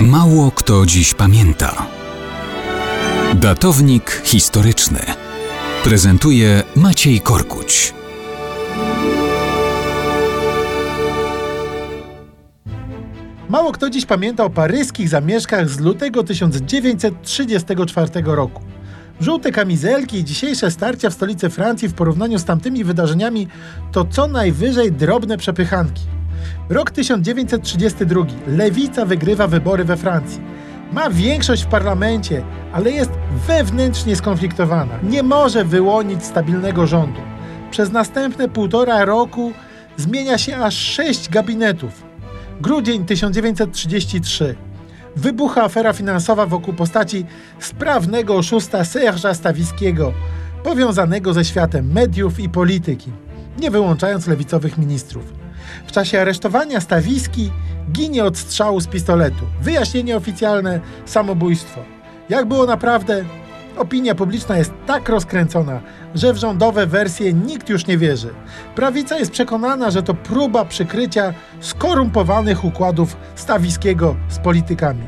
Mało kto dziś pamięta. Datownik historyczny prezentuje Maciej Korkuć. Mało kto dziś pamięta o paryskich zamieszkach z lutego 1934 roku. Żółte kamizelki i dzisiejsze starcia w stolicy Francji w porównaniu z tamtymi wydarzeniami to co najwyżej drobne przepychanki. Rok 1932. Lewica wygrywa wybory we Francji. Ma większość w parlamencie, ale jest wewnętrznie skonfliktowana. Nie może wyłonić stabilnego rządu. Przez następne półtora roku zmienia się aż sześć gabinetów. Grudzień 1933. Wybucha afera finansowa wokół postaci sprawnego oszusta Serge'a Stawiskiego, powiązanego ze światem mediów i polityki, nie wyłączając lewicowych ministrów. W czasie aresztowania Stawiski ginie od strzału z pistoletu. Wyjaśnienie oficjalne samobójstwo. Jak było naprawdę? Opinia publiczna jest tak rozkręcona, że w rządowe wersje nikt już nie wierzy. Prawica jest przekonana, że to próba przykrycia skorumpowanych układów Stawiskiego z politykami.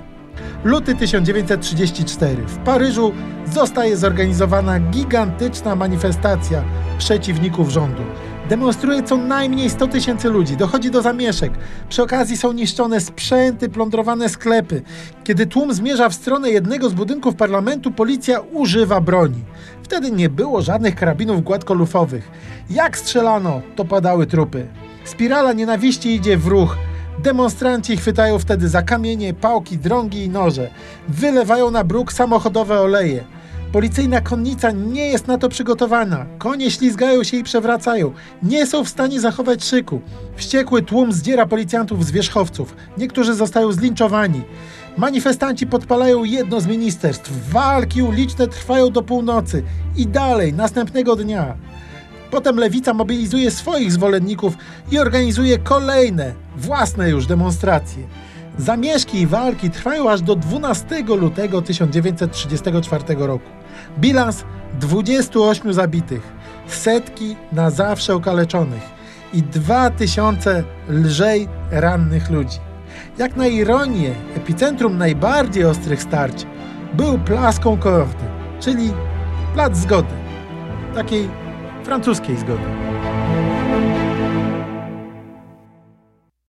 Luty 1934. W Paryżu zostaje zorganizowana gigantyczna manifestacja przeciwników rządu. Demonstruje co najmniej 100 tysięcy ludzi, dochodzi do zamieszek. Przy okazji są niszczone sprzęty, plądrowane sklepy. Kiedy tłum zmierza w stronę jednego z budynków parlamentu, policja używa broni. Wtedy nie było żadnych karabinów gładkolufowych. Jak strzelano, to padały trupy. Spirala nienawiści idzie w ruch. Demonstranci chwytają wtedy za kamienie, pałki, drągi i noże. Wylewają na bruk samochodowe oleje. Policyjna konnica nie jest na to przygotowana. Konie ślizgają się i przewracają. Nie są w stanie zachować szyku. Wściekły tłum zdziera policjantów z wierzchowców. Niektórzy zostają zlinczowani. Manifestanci podpalają jedno z ministerstw. Walki uliczne trwają do północy i dalej, następnego dnia. Potem lewica mobilizuje swoich zwolenników i organizuje kolejne, własne już demonstracje. Zamieszki i walki trwają aż do 12 lutego 1934 roku. Bilans 28 zabitych, setki na zawsze okaleczonych i 2000 lżej rannych ludzi. Jak na ironię, epicentrum najbardziej ostrych starć był Place Concorde, czyli Plac Zgody, takiej francuskiej zgody.